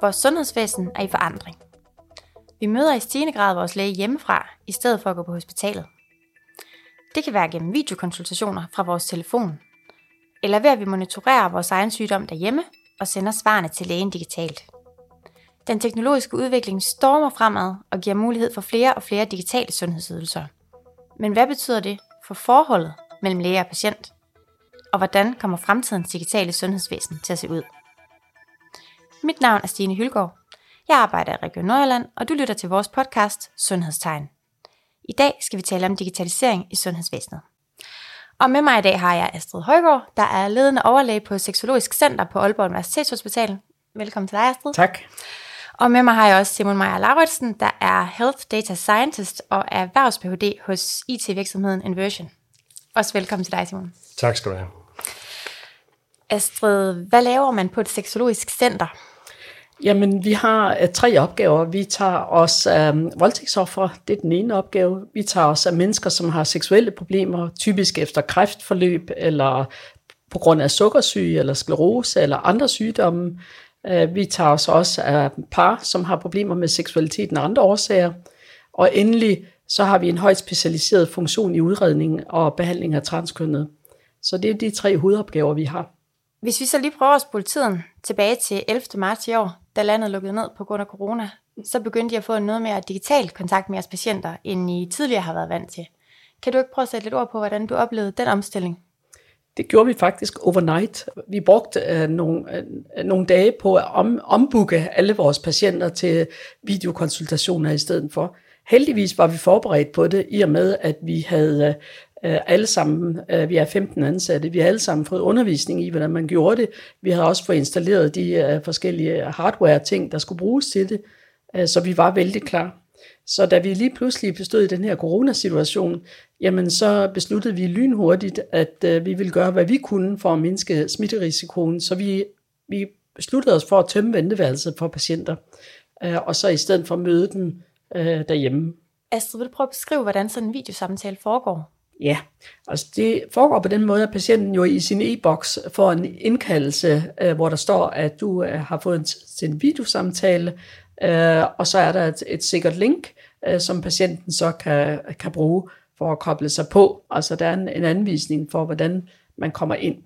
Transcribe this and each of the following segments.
Vores sundhedsvæsen er i forandring. Vi møder i stigende grad vores læge hjemmefra, i stedet for at gå på hospitalet. Det kan være gennem videokonsultationer fra vores telefon, eller ved at vi monitorerer vores egen sygdom derhjemme og sender svarene til lægen digitalt. Den teknologiske udvikling stormer fremad og giver mulighed for flere og flere digitale sundhedsydelser. Men hvad betyder det for forholdet mellem læge og patient? Og hvordan kommer fremtidens digitale sundhedsvæsen til at se ud? Mit navn er Stine Hylgaard. Jeg arbejder i Region Nordjylland, og du lytter til vores podcast Sundhedstegn. I dag skal vi tale om digitalisering i sundhedsvæsenet. Og med mig i dag har jeg Astrid Højgaard, der er ledende overlæge på Seksologisk Center på Aalborg Universitetshospital. Velkommen til dig, Astrid. Tak. Og med mig har jeg også Simon Meyer Lauritsen, der er Health Data Scientist og er erhvervs phd hos IT-virksomheden Inversion. Også velkommen til dig, Simon. Tak skal du have. Astrid, hvad laver man på et seksologisk center? Jamen, vi har uh, tre opgaver. Vi tager os af um, voldtægtsoffere, det er den ene opgave. Vi tager os af mennesker, som har seksuelle problemer, typisk efter kræftforløb, eller på grund af sukkersyge, eller sklerose, eller andre sygdomme. Øh, vi tager os også af par, som har problemer med seksualiteten og andre årsager. Og endelig, så har vi en højt specialiseret funktion i udredning og behandling af transkønnet. Så det er de tre hovedopgaver, vi har. Hvis vi så lige prøver at spole tiden tilbage til 11. marts i år, da landet lukkede ned på grund af corona, så begyndte de at få noget mere digital kontakt med jeres patienter, end I tidligere har været vant til. Kan du ikke prøve at sætte lidt ord på, hvordan du oplevede den omstilling? Det gjorde vi faktisk overnight. Vi brugte øh, nogle, øh, nogle dage på at om, ombooke alle vores patienter til videokonsultationer i stedet for. Heldigvis var vi forberedt på det, i og med at vi havde øh, alle sammen, øh, vi er 15 ansatte, vi har alle sammen fået undervisning i, hvordan man gjorde det. Vi havde også fået installeret de øh, forskellige hardware-ting, der skulle bruges til det, øh, så vi var vældig klar. Så da vi lige pludselig bestod i den her coronasituation, jamen så besluttede vi lynhurtigt, at øh, vi ville gøre, hvad vi kunne for at mindske smitterisikoen. Så vi, vi besluttede os for at tømme venteværelset for patienter, øh, og så i stedet for møde dem øh, derhjemme. Astrid, vil du prøve at beskrive, hvordan sådan en videosamtale foregår? Ja, altså det foregår på den måde, at patienten jo i sin e-boks får en indkaldelse, øh, hvor der står, at du øh, har fået en, en videosamtale, øh, og så er der et, et sikkert link, øh, som patienten så kan, kan bruge for at koble sig på. Altså der er en, en anvisning for, hvordan man kommer ind.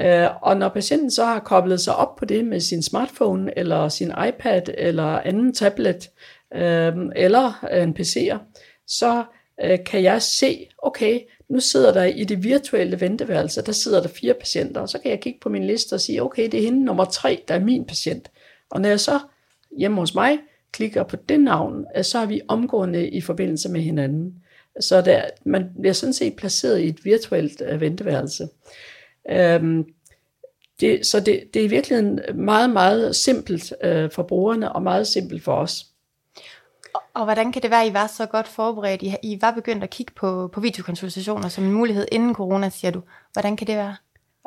Øh, og når patienten så har koblet sig op på det med sin smartphone, eller sin iPad, eller anden tablet, øh, eller en PC'er, så øh, kan jeg se, okay, nu sidder der i det virtuelle venteværelse, der sidder der fire patienter, og så kan jeg kigge på min liste og sige, okay, det er hende nummer tre, der er min patient. Og når jeg så hjemme hos mig klikker på det navn, så er vi omgående i forbindelse med hinanden. Så der, man bliver sådan set placeret i et virtuelt øh, venteværelse. Øhm, det, så det, det er virkelig meget, meget simpelt øh, for brugerne og meget simpelt for os. Og hvordan kan det være, at I var så godt forberedt? I, I var begyndt at kigge på, på videokonsultationer som en mulighed inden corona, siger du. Hvordan kan det være?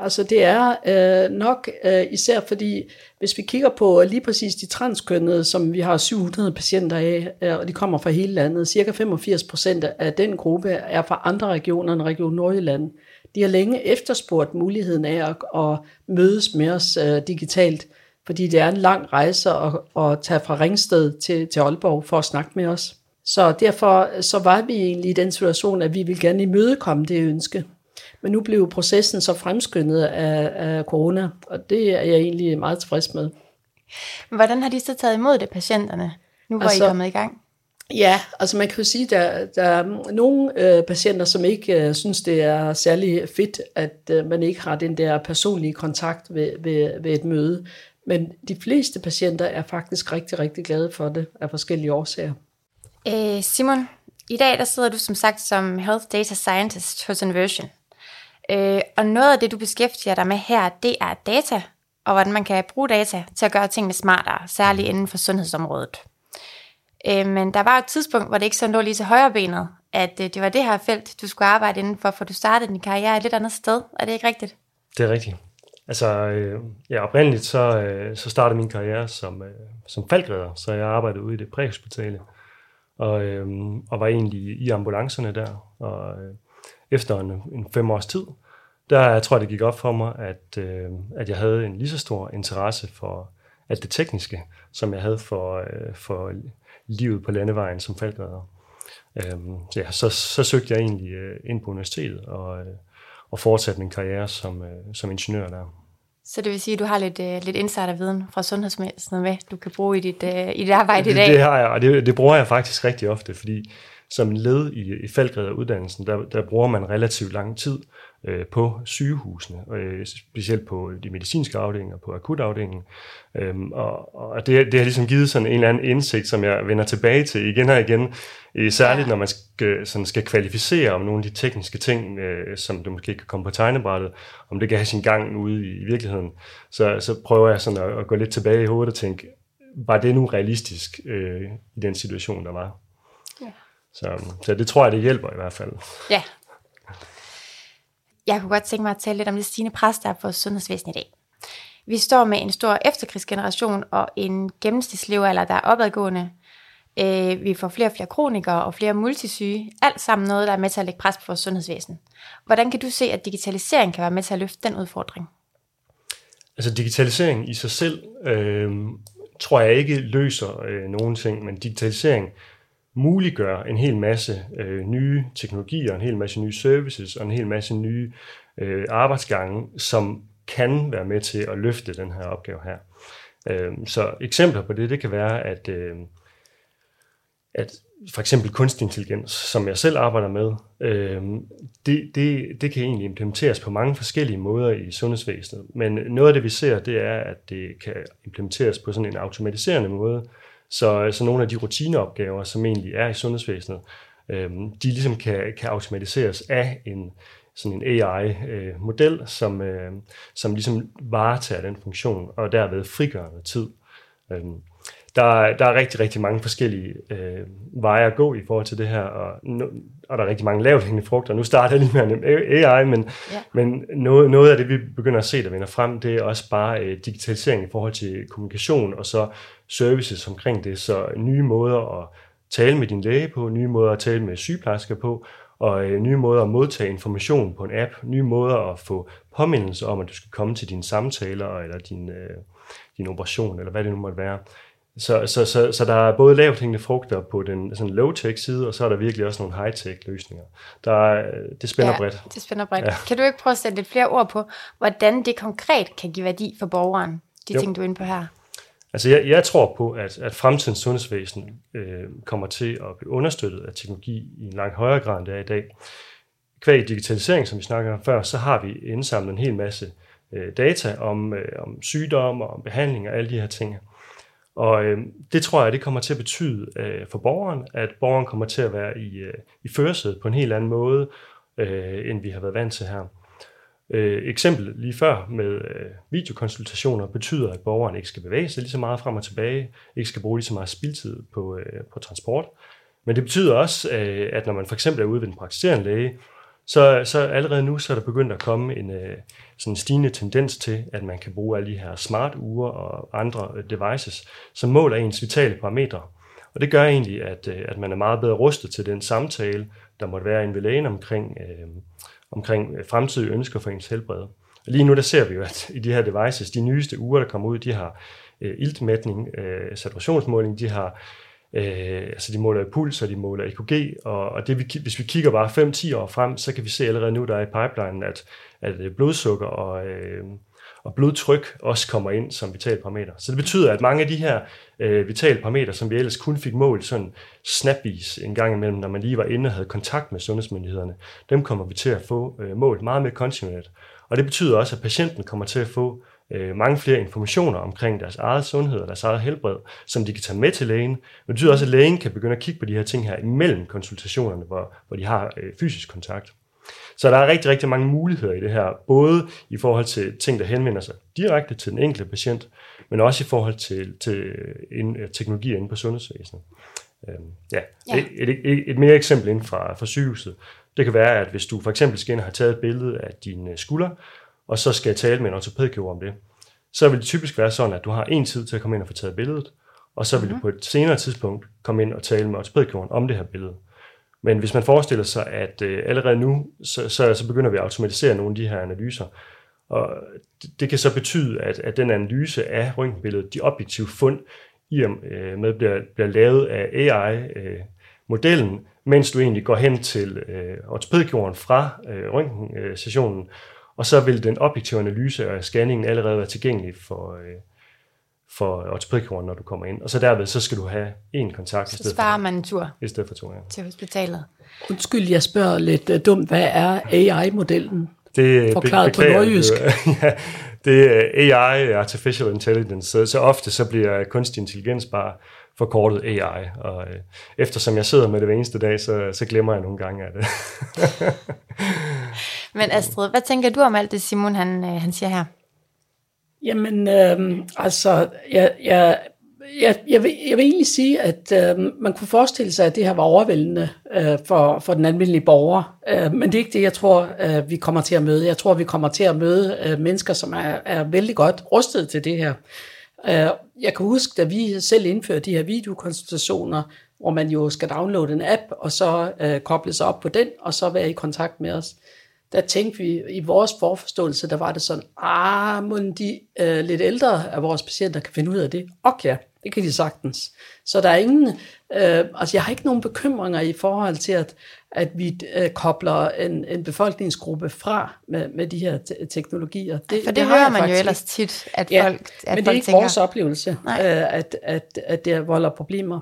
Altså det er øh, nok øh, især fordi, hvis vi kigger på lige præcis de transkønnede, som vi har 700 patienter af, øh, og de kommer fra hele landet, cirka 85 procent af den gruppe er fra andre regioner end Region Nordjylland. De har længe efterspurgt muligheden af at, at mødes med os øh, digitalt fordi det er en lang rejse at, at tage fra Ringsted til, til Aalborg for at snakke med os. Så derfor så var vi egentlig i den situation, at vi ville gerne imødekomme det ønske. Men nu blev processen så fremskyndet af, af corona, og det er jeg egentlig meget tilfreds med. Hvordan har de så taget imod det, patienterne, nu hvor altså, I er kommet i gang? Ja, altså man kan jo sige, at der, der er nogle øh, patienter, som ikke øh, synes, det er særlig fedt, at øh, man ikke har den der personlige kontakt ved, ved, ved et møde. Men de fleste patienter er faktisk rigtig, rigtig glade for det af forskellige årsager. Øh, Simon, i dag der sidder du som sagt som Health Data Scientist hos Inversion. Øh, og noget af det, du beskæftiger dig med her, det er data, og hvordan man kan bruge data til at gøre tingene smartere, særligt inden for sundhedsområdet. Øh, men der var et tidspunkt, hvor det ikke sådan lå lige til højre benet, at øh, det var det her felt, du skulle arbejde indenfor, for du startede din karriere et lidt andet sted. Er det ikke rigtigt? Det er rigtigt. Altså, øh, ja, oprindeligt så, øh, så startede min karriere som, øh, som faldgræder, så jeg arbejdede ude i det præhospitale, og, øh, og var egentlig i ambulancerne der, og, øh, efter en, en fem års tid, der jeg tror jeg, det gik op for mig, at, øh, at jeg havde en lige så stor interesse for alt det tekniske, som jeg havde for, øh, for livet på landevejen som falkredder. Øhm, så, ja, så, så søgte jeg egentlig øh, ind på universitetet og, øh, og fortsatte min karriere som, øh, som ingeniør der. Så det vil sige, at du har lidt, øh, lidt insiderviden fra sundhedsvæsenet med, du kan bruge i dit, øh, i dit arbejde det, i dag? Det har jeg, og det, det bruger jeg faktisk rigtig ofte, fordi som led i, i faldgræderuddannelsen, der, der bruger man relativt lang tid øh, på sygehusene, øh, specielt på de medicinske afdelinger, på akutafdelingen. Øhm, og og det, det har ligesom givet sådan en eller anden indsigt, som jeg vender tilbage til igen og igen, øh, særligt ja. når man skal, sådan skal kvalificere om nogle af de tekniske ting, øh, som du måske kan komme på tegnebrættet, om det kan have sin gang ude i, i virkeligheden. Så, så prøver jeg sådan at, at gå lidt tilbage i hovedet og tænke, var det nu realistisk øh, i den situation, der var? Så, så det tror jeg, det hjælper i hvert fald. Ja. Jeg kunne godt tænke mig at tale lidt om det stigende pres, der er på sundhedsvæsenet i dag. Vi står med en stor efterkrigsgeneration og en gennemsnitslevealder, der er opadgående. Øh, vi får flere og flere kronikere og flere multisyge. Alt sammen noget, der er med til at lægge pres på vores sundhedsvæsen. Hvordan kan du se, at digitalisering kan være med til at løfte den udfordring? Altså digitalisering i sig selv øh, tror jeg ikke løser øh, nogen ting, men digitalisering muliggør en hel masse øh, nye teknologier, en hel masse nye services og en hel masse nye øh, arbejdsgange, som kan være med til at løfte den her opgave her. Øh, så eksempler på det, det kan være, at, øh, at for eksempel kunstig intelligens, som jeg selv arbejder med, øh, det, det, det kan egentlig implementeres på mange forskellige måder i sundhedsvæsenet. Men noget af det, vi ser, det er, at det kan implementeres på sådan en automatiserende måde, så, øh, så nogle af de rutineopgaver, som egentlig er i sundhedsvæsenet, øh, de ligesom kan, kan automatiseres af en, sådan en AI-model, øh, som, øh, som ligesom varetager den funktion, og derved frigør noget tid. Øh, der, der er rigtig, rigtig mange forskellige øh, veje at gå i forhold til det her, og, og der er rigtig mange lavt hængende frugter. Nu starter jeg lige med AI, men, ja. men noget, noget af det, vi begynder at se, der vender frem, det er også bare øh, digitalisering i forhold til kommunikation, og så services omkring det, så nye måder at tale med din læge på, nye måder at tale med sygeplejersker på, og øh, nye måder at modtage information på en app, nye måder at få påmindelse om, at du skal komme til dine samtaler, eller din, øh, din operation, eller hvad det nu måtte være. Så, så, så, så der er både lavt hængende frugter på den sådan low-tech side, og så er der virkelig også nogle high-tech løsninger. Der, det spænder ja, bredt. det spænder bredt. Ja. Kan du ikke prøve at sætte lidt flere ord på, hvordan det konkret kan give værdi for borgeren, de jo. ting, du er inde på her? Altså jeg, jeg tror på, at, at fremtidens sundhedsvæsen øh, kommer til at blive understøttet af teknologi i en langt højere grad, end det er i dag. Kvæg digitalisering, som vi snakker om før, så har vi indsamlet en hel masse øh, data om, øh, om sygdomme og om behandling og alle de her ting. Og øh, det tror jeg, det kommer til at betyde øh, for borgeren, at borgeren kommer til at være i, øh, i førersædet på en helt anden måde, øh, end vi har været vant til her. Øh, eksempel lige før med øh, videokonsultationer betyder, at borgeren ikke skal bevæge sig lige så meget frem og tilbage, ikke skal bruge lige så meget spildtid på, øh, på transport. Men det betyder også, øh, at når man for eksempel er ude ved en praktiserende læge, så, så allerede nu så er der begyndt at komme en øh, sådan stigende tendens til, at man kan bruge alle de her smart ure og andre øh, devices, som måler ens vitale parametre. Og det gør egentlig, at, øh, at man er meget bedre rustet til den samtale, der måtte være en ved lægen omkring, øh, omkring øh, fremtidige ønsker for ens helbred. Og lige nu der ser vi jo, at i de her devices, de nyeste uger, der kommer ud, de har øh, iltmætning, øh, saturationsmåling, de har Øh, altså de måler puls, og de måler EKG, og, og det, vi, hvis vi kigger bare 5-10 år frem, så kan vi se allerede nu, der er i pipelinen, at, at øh, blodsukker og, øh, og blodtryk også kommer ind som vitale parametre. Så det betyder, at mange af de her øh, vitale parametre, som vi ellers kun fik målt sådan snapvis en gang imellem, når man lige var inde og havde kontakt med sundhedsmyndighederne, dem kommer vi til at få øh, målt meget mere kontinuerligt. Og det betyder også, at patienten kommer til at få øh, mange flere informationer omkring deres eget sundhed og deres eget helbred, som de kan tage med til lægen. Men det betyder også, at lægen kan begynde at kigge på de her ting her imellem konsultationerne, hvor, hvor de har øh, fysisk kontakt. Så der er rigtig, rigtig mange muligheder i det her, både i forhold til ting, der henvender sig direkte til den enkelte patient, men også i forhold til, til en, øh, teknologi inde på sundhedsvæsenet. Øhm, ja. ja. Et, et, et, et mere eksempel inden fra, fra sygehuset, det kan være, at hvis du for eksempel skal ind og have taget et billede af dine skulder, og så skal jeg tale med en ortopædkirurg om det, så vil det typisk være sådan, at du har en tid til at komme ind og få taget billedet, og så vil mm-hmm. du mhm. på et senere tidspunkt komme ind og tale med ortopædkirurgen om det her billede. Men hvis man forestiller sig, at øh, allerede nu, så, så, så begynder vi at automatisere nogle af de her analyser, og det, det kan så betyde, at, at den analyse af røntgenbilledet, de objektive fund, i og øh, med bliver, bliver lavet af AI-modellen, øh, mens du egentlig går hen til øh, ortopædikjorden fra øh, røntgensessionen, og så vil den objektive analyse og scanningen allerede være tilgængelig for, øh, for ortopædikjorden, når du kommer ind. Og så derved, så skal du have en kontakt Så i stedet sparer for, man en tur i stedet for to. Ja. til hospitalet. Undskyld, jeg spørger lidt uh, dumt. Hvad er AI-modellen? Det, Forklaret på beklager jeg, nordjysk. det- ja, det er AI, Artificial Intelligence, så, så ofte så bliver kunstig intelligens bare forkortet AI, og øh, eftersom jeg sidder med det hver eneste dag, så, så glemmer jeg nogle gange af det. Men Astrid, hvad tænker du om alt det, Simon han, øh, han siger her? Jamen, øh, altså, jeg, jeg, jeg, jeg, vil, jeg vil egentlig sige, at øh, man kunne forestille sig, at det her var overvældende øh, for, for den almindelige borger. Øh, men det er ikke det, jeg tror, øh, vi kommer til at møde. Jeg tror, vi kommer til at møde øh, mennesker, som er, er vældig godt rustet til det her. Øh, jeg kan huske, da vi selv indførte de her videokonsultationer, hvor man jo skal downloade en app, og så øh, koble sig op på den, og så være i kontakt med os. Der tænkte vi, i vores forforståelse, der var det sådan, ah, må de øh, lidt ældre af vores patienter kan finde ud af det. Og ja, det kan de sagtens. Så der er ingen, øh, altså jeg har ikke nogen bekymringer i forhold til, at, at vi øh, kobler en, en befolkningsgruppe fra med, med de her te- teknologier. Det, For det, har hører man jo faktisk ellers tit, at Ja, folk, at men det folk er ikke tænker, vores oplevelse, Nej. øh, at, at, at det volder problemer.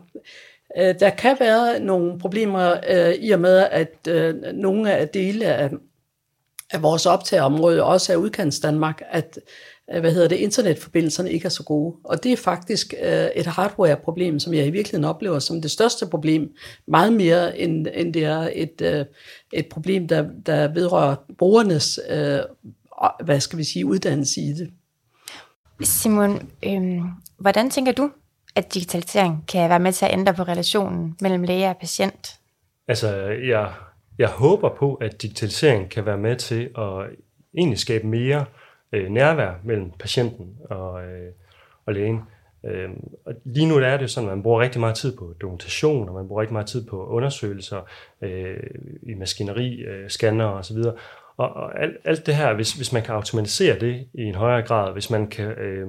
Øh, Der kan være nogle problemer øh, i og med, at øh, nogle af dele af, af vores optageområde også er udkants Danmark, at øh, hvad hedder det, internetforbindelserne ikke er så gode. Og det er faktisk øh, et hardware-problem, som jeg i virkeligheden oplever som det største problem, meget mere end, end det er et, øh, et problem, der, der vedrører brugernes, øh, hvad skal vi sige, uddannelse i det. Simon, øhm, hvordan tænker du, at digitalisering kan være med til at ændre på relationen mellem læge og patient? Altså, jeg, jeg håber på, at digitalisering kan være med til at egentlig skabe mere øh, nærvær mellem patienten og, øh, og lægen. Øh, og lige nu der er det jo sådan, at man bruger rigtig meget tid på dokumentation, og man bruger rigtig meget tid på undersøgelser øh, i maskineri, øh, scanner osv. Og, og alt, alt det her, hvis, hvis man kan automatisere det i en højere grad, hvis man kan, øh,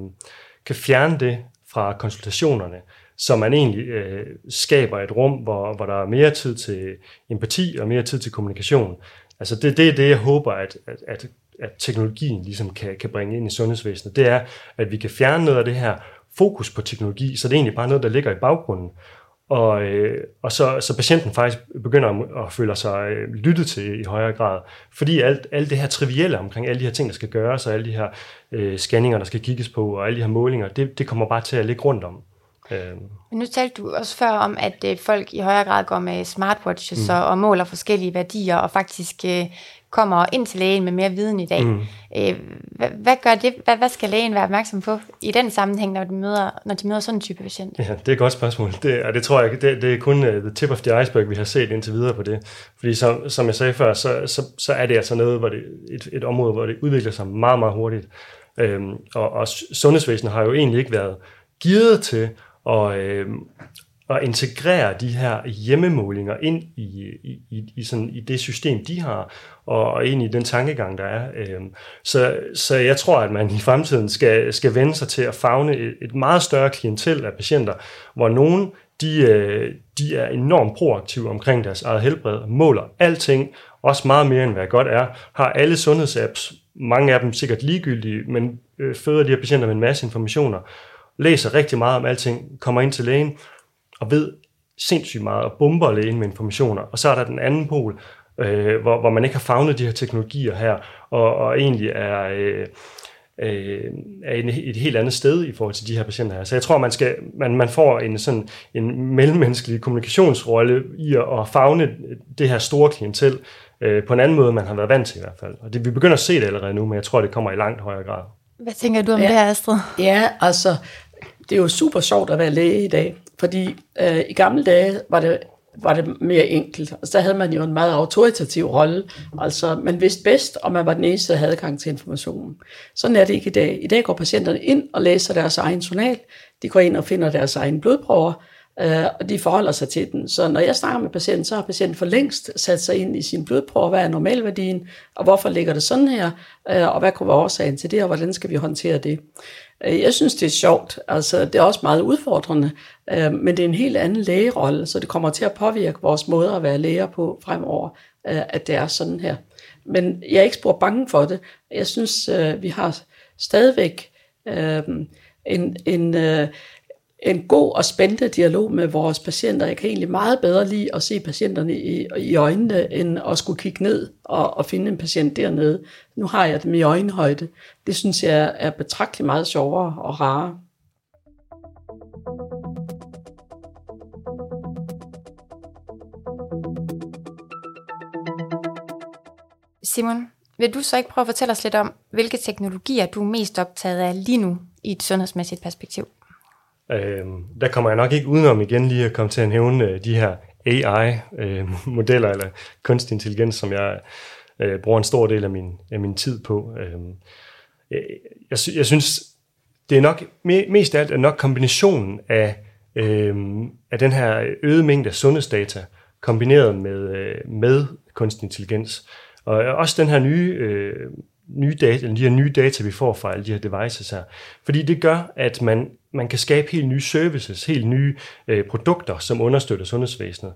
kan fjerne det fra konsultationerne, så man egentlig øh, skaber et rum, hvor, hvor der er mere tid til empati og mere tid til kommunikation. Altså det, det er det, jeg håber, at, at, at, at teknologien ligesom kan, kan bringe ind i sundhedsvæsenet. Det er, at vi kan fjerne noget af det her fokus på teknologi, så det er egentlig bare noget, der ligger i baggrunden. Og, øh, og så, så patienten faktisk begynder at, at føle sig øh, lyttet til i højere grad. Fordi alt, alt det her trivielle omkring alle de her ting, der skal gøres, og alle de her øh, scanninger, der skal kigges på, og alle de her målinger, det, det kommer bare til at ligge rundt om. Øh, Men nu talte du også før om, at øh, folk i højere grad går med smartwatches mm. og, og måler forskellige værdier, og faktisk øh, kommer ind til lægen med mere viden i dag. Mm. Øh, hvad, hvad gør det? Hvad, hvad skal lægen være opmærksom på i den sammenhæng, når de møder, når de møder sådan en type patient? Ja, det er et godt spørgsmål. Det, og det tror jeg, det, det er kun uh, the tip of the iceberg, vi har set indtil videre på det. Fordi som, som jeg sagde før, så, så, så er det altså noget, hvor det, et, et område, hvor det udvikler sig meget, meget hurtigt. Øhm, og, og sundhedsvæsenet har jo egentlig ikke været gearet til og, øh, og integrere de her hjemmemålinger ind i, i, i, i, sådan, i det system, de har, og, og ind i den tankegang, der er. Øh, så, så jeg tror, at man i fremtiden skal, skal vende sig til at fagne et, et meget større klientel af patienter, hvor nogen de, øh, de er enormt proaktive omkring deres eget helbred, måler alting, også meget mere end hvad godt er, har alle sundhedsapps, mange af dem sikkert ligegyldige, men øh, føder de her patienter med en masse informationer, læser rigtig meget om alting, kommer ind til lægen og ved sindssygt meget og bomber lægen med informationer. Og så er der den anden pol, øh, hvor, hvor man ikke har fagnet de her teknologier her, og, og egentlig er, øh, øh, er en, et helt andet sted i forhold til de her patienter her. Så jeg tror, man, skal, man, man får en, sådan, en mellemmenneskelig kommunikationsrolle i at, at fagne det her store klientel øh, på en anden måde, man har været vant til i hvert fald. Og det, vi begynder at se det allerede nu, men jeg tror, det kommer i langt højere grad. Hvad tænker du om Ja. det her, Astrid? Ja, altså, det er jo super sjovt at være læge i dag, fordi øh, i gamle dage var det, var det mere enkelt. Altså, der havde man jo en meget autoritativ rolle. Altså, man vidste bedst, og man var den eneste, der havde gang til informationen. Sådan er det ikke i dag. I dag går patienterne ind og læser deres egen journal. De går ind og finder deres egen blodprøver øh, og de forholder sig til den. Så når jeg snakker med patienten, så har patienten for længst sat sig ind i sin blodprøve, hvad er normalværdien, og hvorfor ligger det sådan her, øh, og hvad kunne være årsagen til det, og hvordan skal vi håndtere det. Øh, jeg synes, det er sjovt. Altså, det er også meget udfordrende, øh, men det er en helt anden lægerolle, så det kommer til at påvirke vores måde at være læger på fremover, øh, at det er sådan her. Men jeg er ikke spor bange for det. Jeg synes, øh, vi har stadigvæk øh, en, en, en god og spændende dialog med vores patienter. Jeg kan egentlig meget bedre lide at se patienterne i, i øjnene, end at skulle kigge ned og, og finde en patient dernede. Nu har jeg dem i øjenhøjde. Det synes jeg er betragteligt meget sjovere og rarere. Simon, vil du så ikke prøve at fortælle os lidt om, hvilke teknologier du er mest optaget af lige nu i et sundhedsmæssigt perspektiv? Øh, der kommer jeg nok ikke udenom igen lige at komme til at nævne øh, de her AI-modeller øh, eller kunstig intelligens, som jeg øh, bruger en stor del af min, af min tid på. Øh, jeg, jeg, synes, det er nok mest af alt er nok kombinationen af, øh, af den her øgede mængde af sundhedsdata, kombineret med, øh, med kunstig intelligens. Og også den her nye øh, nye data, eller de her nye data, vi får fra alle de her devices her. Fordi det gør, at man, man kan skabe helt nye services, helt nye øh, produkter, som understøtter sundhedsvæsenet.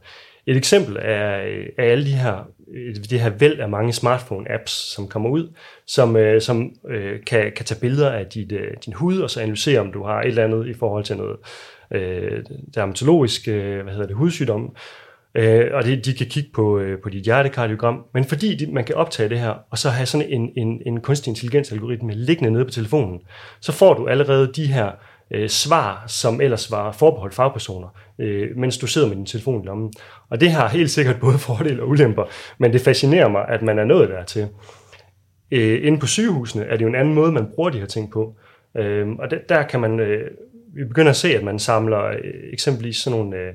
Et eksempel er, øh, er alle de her, øh, det her væld af mange smartphone-apps, som kommer ud, som, øh, som øh, kan, kan tage billeder af dit, øh, din hud, og så analysere, om du har et eller andet i forhold til noget øh, dermatologisk øh, hvad hedder det, hudsygdom, Øh, og det, de kan kigge på, øh, på dit hjertekardiogram, men fordi de, man kan optage det her, og så have sådan en, en, en kunstig intelligens-algoritme liggende nede på telefonen, så får du allerede de her øh, svar, som ellers var forbeholdt fagpersoner, øh, mens du sidder med din telefon i lommen. Og det har helt sikkert både fordele og ulemper, men det fascinerer mig, at man er nået dertil. Øh, inde på sygehusene er det jo en anden måde, man bruger de her ting på. Øh, og der, der kan man, øh, vi begynder at se, at man samler øh, eksempelvis sådan nogle... Øh,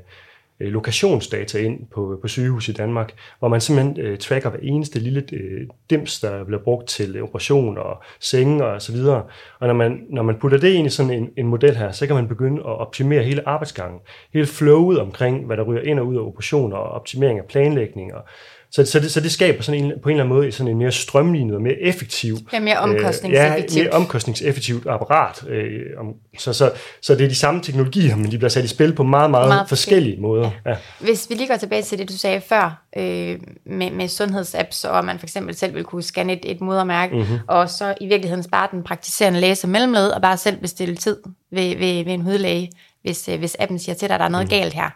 øh, lokationsdata ind på, på sygehus i Danmark, hvor man simpelthen øh, tracker hver eneste lille øh, dims, der bliver brugt til operation og senge og så videre. Og når man, når man putter det ind i sådan en, en model her, så kan man begynde at optimere hele arbejdsgangen, hele flowet omkring, hvad der ryger ind og ud af operationer og optimering af planlægning og så, så, det, så det skaber sådan en, på en eller anden måde sådan en mere strømlignet og mere effektiv... Ja, mere omkostningseffektivt. Øh, ja, mere omkostningseffektivt apparat. Øh, om, så, så, så det er de samme teknologier, men de bliver sat i spil på meget, meget, meget forskellige måder. Ja. Hvis vi lige går tilbage til det, du sagde før, øh, med, med sundhedsapps, og man for eksempel selv vil kunne scanne et, et modermærke, mm-hmm. og så i virkeligheden spare den praktiserende læge som mellemled, og bare selv bestille tid ved, ved, ved en hudlæge, hvis, øh, hvis appen siger til dig, at der er noget mm. galt her.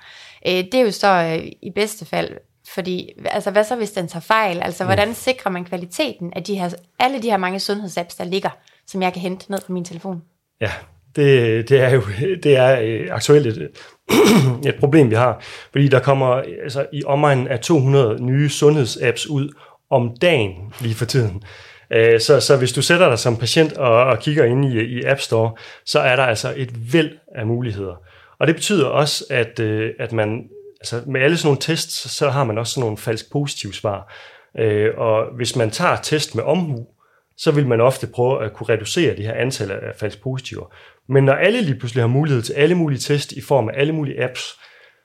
Øh, det er jo så øh, i bedste fald fordi, altså hvad så hvis den tager fejl? Altså hvordan sikrer man kvaliteten af de her, alle de her mange sundhedsapps, der ligger, som jeg kan hente ned på min telefon? Ja, det, det er jo det er øh, aktuelt et, et problem, vi har. Fordi der kommer altså, i omegnen af 200 nye sundhedsapps ud om dagen lige for tiden. Øh, så, så hvis du sætter dig som patient og, og kigger ind i, i App Store, så er der altså et væld af muligheder. Og det betyder også, at, øh, at man altså med alle sådan nogle tests, så har man også sådan nogle falsk positive svar. Øh, og hvis man tager test med omhu, så vil man ofte prøve at kunne reducere det her antal af falsk positiver. Men når alle lige pludselig har mulighed til alle mulige test i form af alle mulige apps,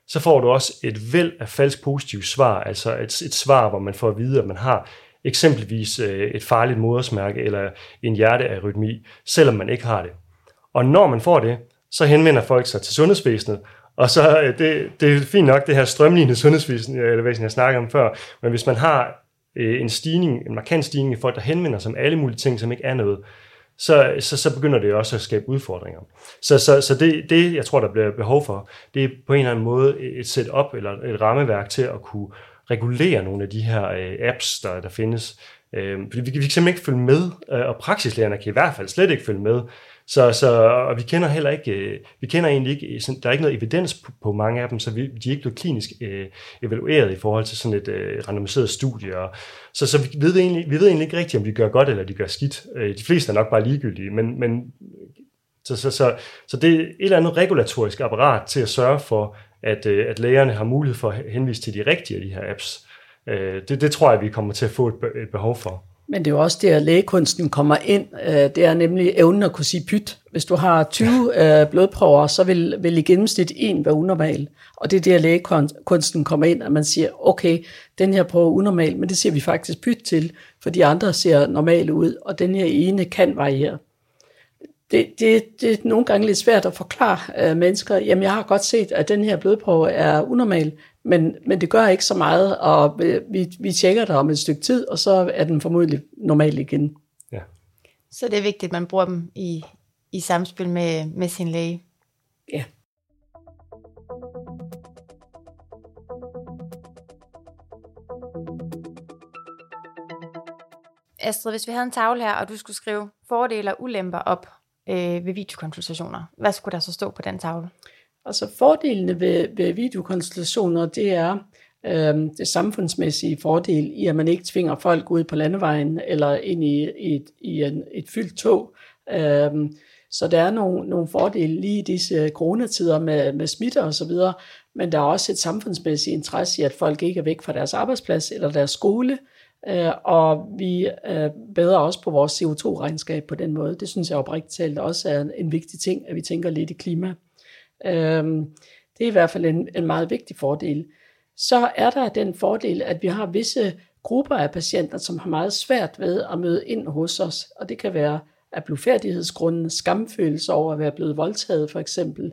så får du også et væld af falsk positive svar, altså et, et svar, hvor man får at vide, at man har eksempelvis øh, et farligt modersmærke eller en hjertearytmi, selvom man ikke har det. Og når man får det, så henvender folk sig til sundhedsvæsenet og så, øh, det, det er fint nok, det her strømlignende sundhedsvæsen, øh, eller væsen, jeg snakkede om før, men hvis man har øh, en stigning, en markant stigning i folk, der henvender sig om alle mulige ting, som ikke er noget, så, så, så begynder det også at skabe udfordringer. Så, så, så det, det, jeg tror, der bliver behov for, det er på en eller anden måde et setup eller et rammeværk til at kunne regulere nogle af de her øh, apps, der, der findes. Øh, fordi vi, vi kan simpelthen ikke følge med, øh, og praksislærerne kan i hvert fald slet ikke følge med så, så og vi kender heller ikke, øh, vi kender egentlig ikke, øh, der er ikke noget evidens på, på mange af dem, så vi, de er ikke blevet klinisk øh, evalueret i forhold til sådan et øh, randomiseret studie. Og, så, så vi ved, egentlig, vi ved egentlig ikke rigtigt, om de gør godt eller de gør skidt. Øh, de fleste er nok bare ligegyldige, men, men så, så, så, så det er et eller andet regulatorisk apparat til at sørge for, at, øh, at lægerne har mulighed for at henvise til de rigtige af de her apps. Øh, det, det tror jeg, vi kommer til at få et, et behov for. Men det er jo også det, at lægekunsten kommer ind. Øh, det er nemlig evnen at kunne sige pyt. Hvis du har 20 øh, blodprøver, så vil, vil i gennemsnit en være unormal. Og det er at lægekunsten kommer ind, at man siger, okay, den her prøve er unormal, men det siger vi faktisk pyt til, for de andre ser normale ud, og den her ene kan variere. Det, det, det er nogle gange lidt svært at forklare uh, mennesker, jamen jeg har godt set, at den her blodprøve er unormal, men, men det gør ikke så meget, og vi, vi tjekker det om et stykke tid, og så er den formodentlig normal igen. Ja. Så det er vigtigt, at man bruger dem i, i samspil med, med sin læge. Ja. Astrid, hvis vi havde en tavle her, og du skulle skrive fordele og ulemper op øh, ved videokonsultationer, hvad skulle der så stå på den tavle? Altså fordelene ved, ved videokonstellationer, det er øh, det samfundsmæssige fordel i, at man ikke tvinger folk ud på landevejen eller ind i, i, et, i en, et fyldt tog. Øh, så der er nogle, nogle fordele lige i disse coronatider med, med smitte og så videre, men der er også et samfundsmæssigt interesse i, at folk ikke er væk fra deres arbejdsplads eller deres skole, øh, og vi øh, bedre også på vores CO2-regnskab på den måde. Det synes jeg oprigtigt talt også er en, en vigtig ting, at vi tænker lidt i klima. Øhm, det er i hvert fald en, en meget vigtig fordel. Så er der den fordel, at vi har visse grupper af patienter, som har meget svært ved at møde ind hos os, og det kan være af blufærdighedsgrunden, skamfølelse over at være blevet voldtaget for eksempel.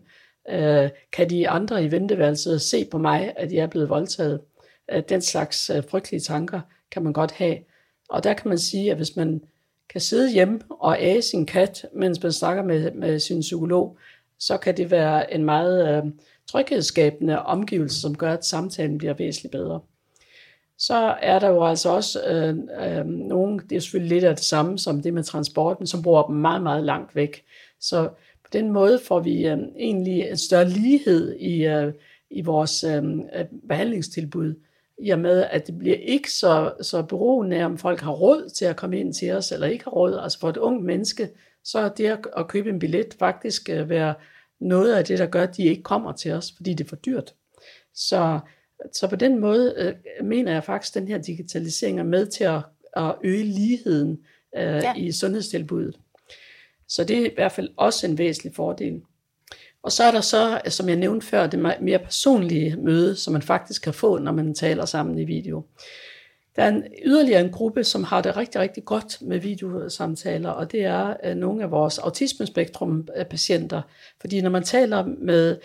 Øh, kan de andre i venteværelset se på mig, at jeg er blevet voldtaget? Øh, den slags øh, frygtelige tanker kan man godt have. Og der kan man sige, at hvis man kan sidde hjemme og æge sin kat, mens man snakker med, med sin psykolog, så kan det være en meget øh, tryghedsskabende omgivelse, som gør, at samtalen bliver væsentligt bedre. Så er der jo altså også øh, øh, nogen, det er selvfølgelig lidt af det samme som det med transporten, som bor meget, meget langt væk. Så på den måde får vi øh, egentlig en større lighed i, øh, i vores øh, behandlingstilbud, i og med, at det bliver ikke så, så beroende af, om folk har råd til at komme ind til os, eller ikke har råd. Altså for et ungt menneske, så er det at købe en billet faktisk øh, være noget af det, der gør, at de ikke kommer til os, fordi det er for dyrt. Så, så på den måde øh, mener jeg faktisk, at den her digitalisering er med til at, at øge ligheden øh, ja. i sundhedstilbuddet. Så det er i hvert fald også en væsentlig fordel. Og så er der så, som jeg nævnte før, det mere personlige møde, som man faktisk kan få, når man taler sammen i video. Der er en, yderligere en gruppe, som har det rigtig, rigtig godt med videosamtaler, og det er øh, nogle af vores autismespektrum-patienter. Fordi når man taler med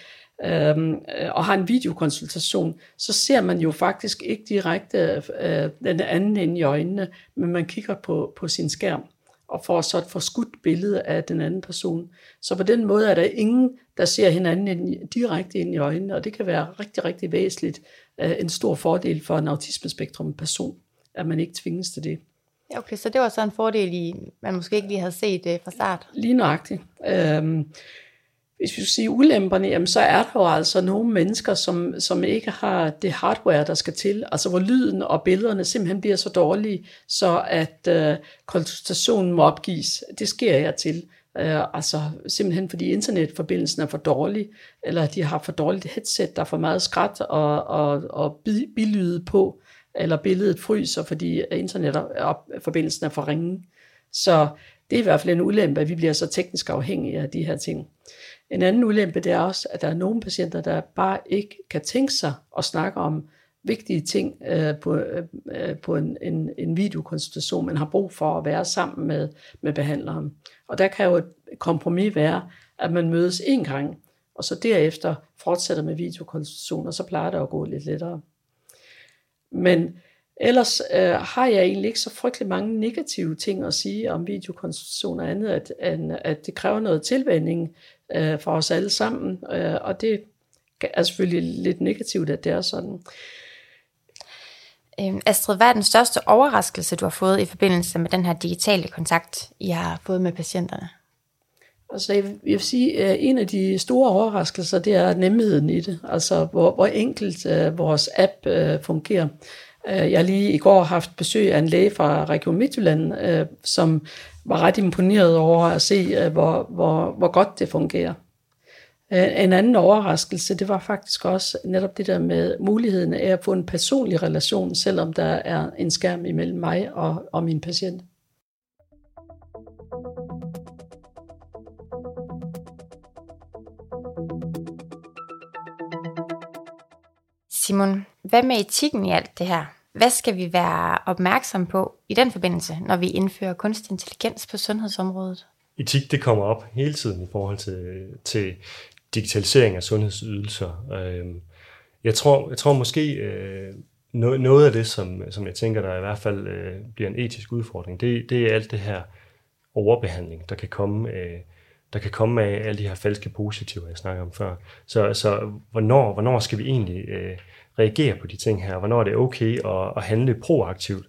øhm, øh, og har en videokonsultation, så ser man jo faktisk ikke direkte øh, den anden ind i øjnene, men man kigger på, på sin skærm og får så et forskudt billede af den anden person. Så på den måde er der ingen, der ser hinanden direkte ind i øjnene, og det kan være rigtig, rigtig væsentligt, øh, en stor fordel for en autismespektrum person, at man ikke tvinges til det. Ja, okay, så det var så en fordel, i, man måske ikke lige havde set uh, fra start. Lige nøjagtigt. Øhm, hvis vi skal sige ulemperne, jamen, så er der jo altså nogle mennesker, som, som ikke har det hardware, der skal til, altså hvor lyden og billederne simpelthen bliver så dårlige, så at øh, konsultationen må opgives. Det sker jeg til. Øh, altså simpelthen fordi internetforbindelsen er for dårlig, eller de har for dårligt headset, der er for meget skrat og, og, og bilyde på, eller billedet fryser, fordi internetforbindelsen er for ringe. Så det er i hvert fald en ulempe, at vi bliver så teknisk afhængige af de her ting. En anden ulempe det er også, at der er nogle patienter, der bare ikke kan tænke sig at snakke om vigtige ting øh, på, øh, på en, en, en videokonsultation, man har brug for at være sammen med, med behandleren. Og der kan jo et kompromis være, at man mødes en gang, og så derefter fortsætter med videokonsultationer, så plejer det at gå lidt lettere. Men ellers øh, har jeg egentlig ikke så frygtelig mange negative ting at sige om videokonsultationer andet, at, at, det kræver noget tilvænding øh, for os alle sammen, øh, og det er selvfølgelig lidt negativt, at det er sådan. Øhm, Astrid, hvad er den største overraskelse, du har fået i forbindelse med den her digitale kontakt, I har fået med patienterne? Altså, jeg vil sige, at en af de store overraskelser, det er nemheden i det. Altså, hvor, hvor enkelt uh, vores app uh, fungerer. Øh, jeg har lige i går haft besøg af en læge fra Region Midtjylland, øh, som var ret imponeret over at se, øh, hvor, hvor, hvor godt det fungerer. En anden overraskelse, det var faktisk også netop det der med muligheden af at få en personlig relation, selvom der er en skærm imellem mig og, og min patient. Simon, hvad med etikken i alt det her? Hvad skal vi være opmærksom på i den forbindelse, når vi indfører kunstig intelligens på sundhedsområdet? Etik, det kommer op hele tiden i forhold til, til digitalisering af sundhedsydelser. Øhm, jeg tror, jeg tror måske øh, noget af det, som, som jeg tænker, der i hvert fald øh, bliver en etisk udfordring, det, det er alt det her overbehandling, der kan komme af, der kan komme af alle de her falske positiver, jeg snakker om før. Så, så hvornår, hvornår skal vi egentlig øh, reagere på de ting her? Hvornår er det okay at, at handle proaktivt?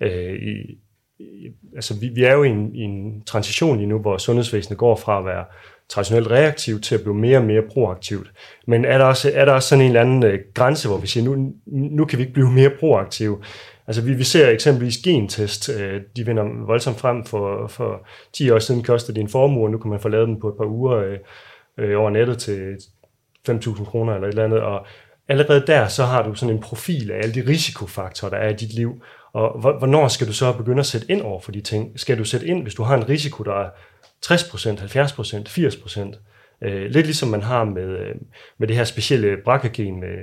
Øh, i, i, altså vi, vi er jo i en, i en transition lige nu, hvor sundhedsvæsenet går fra at være traditionelt reaktivt til at blive mere og mere proaktivt. Men er der også, er der også sådan en eller anden øh, grænse, hvor vi siger, nu, nu kan vi ikke blive mere proaktive? Altså vi, vi ser eksempelvis gentest, øh, de vinder voldsomt frem for, for 10 år siden kostede de en formue, og nu kan man få lavet dem på et par uger øh, øh, over nettet til 5.000 kroner eller et eller andet, og allerede der, så har du sådan en profil af alle de risikofaktorer, der er i dit liv, og hvornår skal du så begynde at sætte ind over for de ting? Skal du sætte ind, hvis du har en risiko, der er 60%, 70%, 80%? Øh, lidt ligesom man har med, øh, med det her specielle BRCA-gen med,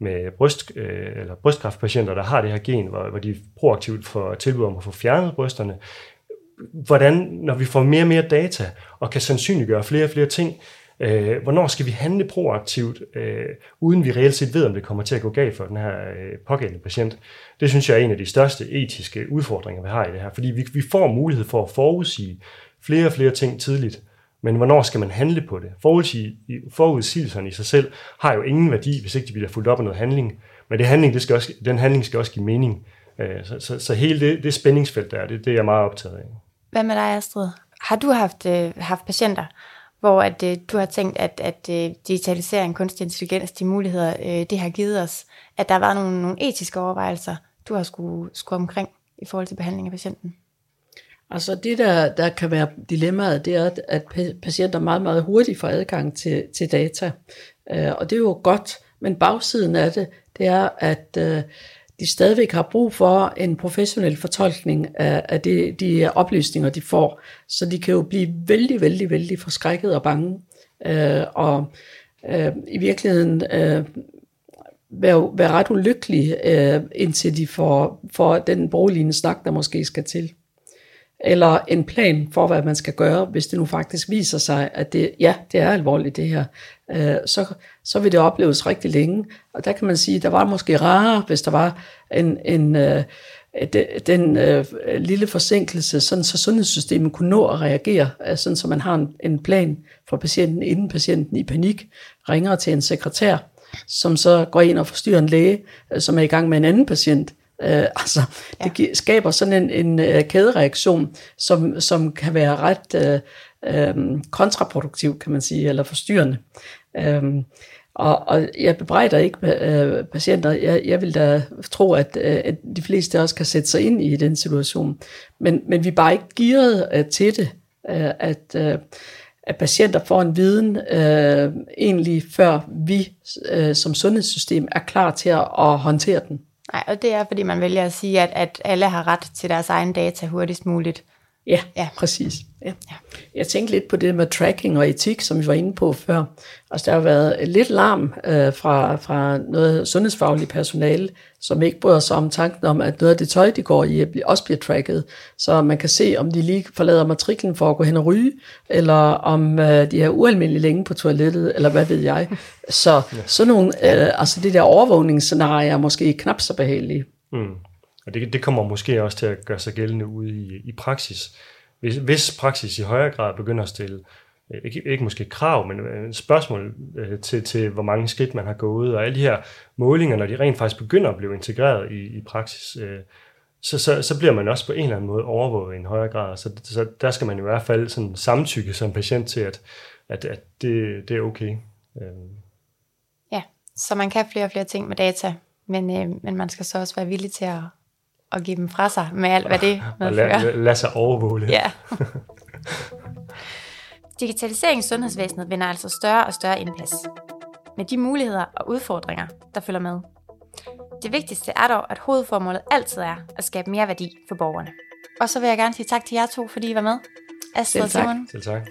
med bryst, øh, eller brystkræftpatienter, der har det her gen, hvor, hvor de proaktivt får tilbud om at få fjernet brysterne. Hvordan, når vi får mere og mere data, og kan sandsynliggøre flere og flere ting, øh, hvornår skal vi handle proaktivt, øh, uden vi reelt set ved, om det kommer til at gå galt for den her øh, pågældende patient. Det synes jeg er en af de største etiske udfordringer, vi har i det her, fordi vi, vi får mulighed for at forudsige flere og flere ting tidligt, men hvornår skal man handle på det? Forudsigelserne i sig selv har jo ingen værdi, hvis ikke de bliver fuldt op af noget handling. Men det handling, det skal også, den handling skal også give mening. Øh, så, så, så hele det, det spændingsfelt der, det, det er jeg meget optaget af. Hvad med dig, Astrid? Har du haft, øh, haft patienter, hvor at, øh, du har tænkt, at, at øh, digitalisering, kunstig intelligens, de muligheder, øh, det har givet os, at der var nogle, nogle etiske overvejelser, du har skulle, skulle omkring i forhold til behandling af patienten? Altså det, der, der kan være dilemmaet, det er, at patienter meget, meget hurtigt får adgang til, til data. Øh, og det er jo godt, men bagsiden af det, det er, at øh, de stadigvæk har brug for en professionel fortolkning af, af de, de oplysninger, de får. Så de kan jo blive vældig, vældig, vældig forskrækket og bange. Øh, og øh, i virkeligheden øh, være, være ret ulykkelige, øh, indtil de får, får den brugelige snak, der måske skal til eller en plan for, hvad man skal gøre, hvis det nu faktisk viser sig, at det, ja, det er alvorligt det her, øh, så, så vil det opleves rigtig længe. Og der kan man sige, der var måske rarere, hvis der var en, en øh, den øh, lille forsinkelse, sådan så sundhedssystemet kunne nå at reagere, øh, sådan så man har en, en plan for patienten, inden patienten i panik ringer til en sekretær, som så går ind og forstyrrer en læge, øh, som er i gang med en anden patient, Øh, altså, ja. det skaber sådan en, en uh, kædereaktion, som, som kan være ret uh, um, kontraproduktiv, kan man sige, eller forstyrrende. Um, og, og jeg bebrejder ikke uh, patienter. Jeg, jeg vil da tro, at, uh, at de fleste også kan sætte sig ind i den situation. Men, men vi er bare ikke gearet uh, til det, uh, at, uh, at patienter får en viden uh, egentlig, før vi uh, som sundhedssystem er klar til at, at håndtere den. Nej, og det er, fordi man vælger at sige, at, at alle har ret til deres egen data hurtigst muligt. Ja, ja. præcis. Ja. Ja. Jeg tænkte lidt på det med tracking og etik, som vi var inde på før. Altså, der har været lidt larm øh, fra, fra noget sundhedsfagligt personale, som ikke bryder sig om tanken om, at noget af det tøj, de går i, også bliver tracket. Så man kan se, om de lige forlader matriklen for at gå hen og ryge, eller om øh, de er ualmindeligt længe på toilettet, eller hvad ved jeg. Så ja. sådan nogle, øh, altså det der overvågningsscenarie er måske knap så behagelige. Mm. Og det, det kommer måske også til at gøre sig gældende ude i, i praksis. Hvis, hvis praksis i højere grad begynder at stille, øh, ikke, ikke måske krav, men øh, spørgsmål øh, til, til, hvor mange skridt man har gået, og alle de her målinger, når de rent faktisk begynder at blive integreret i, i praksis, øh, så, så, så bliver man også på en eller anden måde overvåget i en højere grad. Så, så der skal man i hvert fald sådan samtykke som patient til, at, at, at det, det er okay. Ja, så man kan flere og flere ting med data, men, men man skal så også være villig til at og give dem fra sig med alt, hvad det medfører. Og lad, lad sig overvåge Ja. Digitalisering i sundhedsvæsenet vinder altså større og større indpas. Med de muligheder og udfordringer, der følger med. Det vigtigste er dog, at hovedformålet altid er at skabe mere værdi for borgerne. Og så vil jeg gerne sige tak til jer to, fordi I var med. Astrid Selv tak. Simon. Selv tak.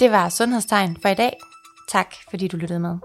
Det var Sundhedstegn for i dag. Tak fordi du lyttede med.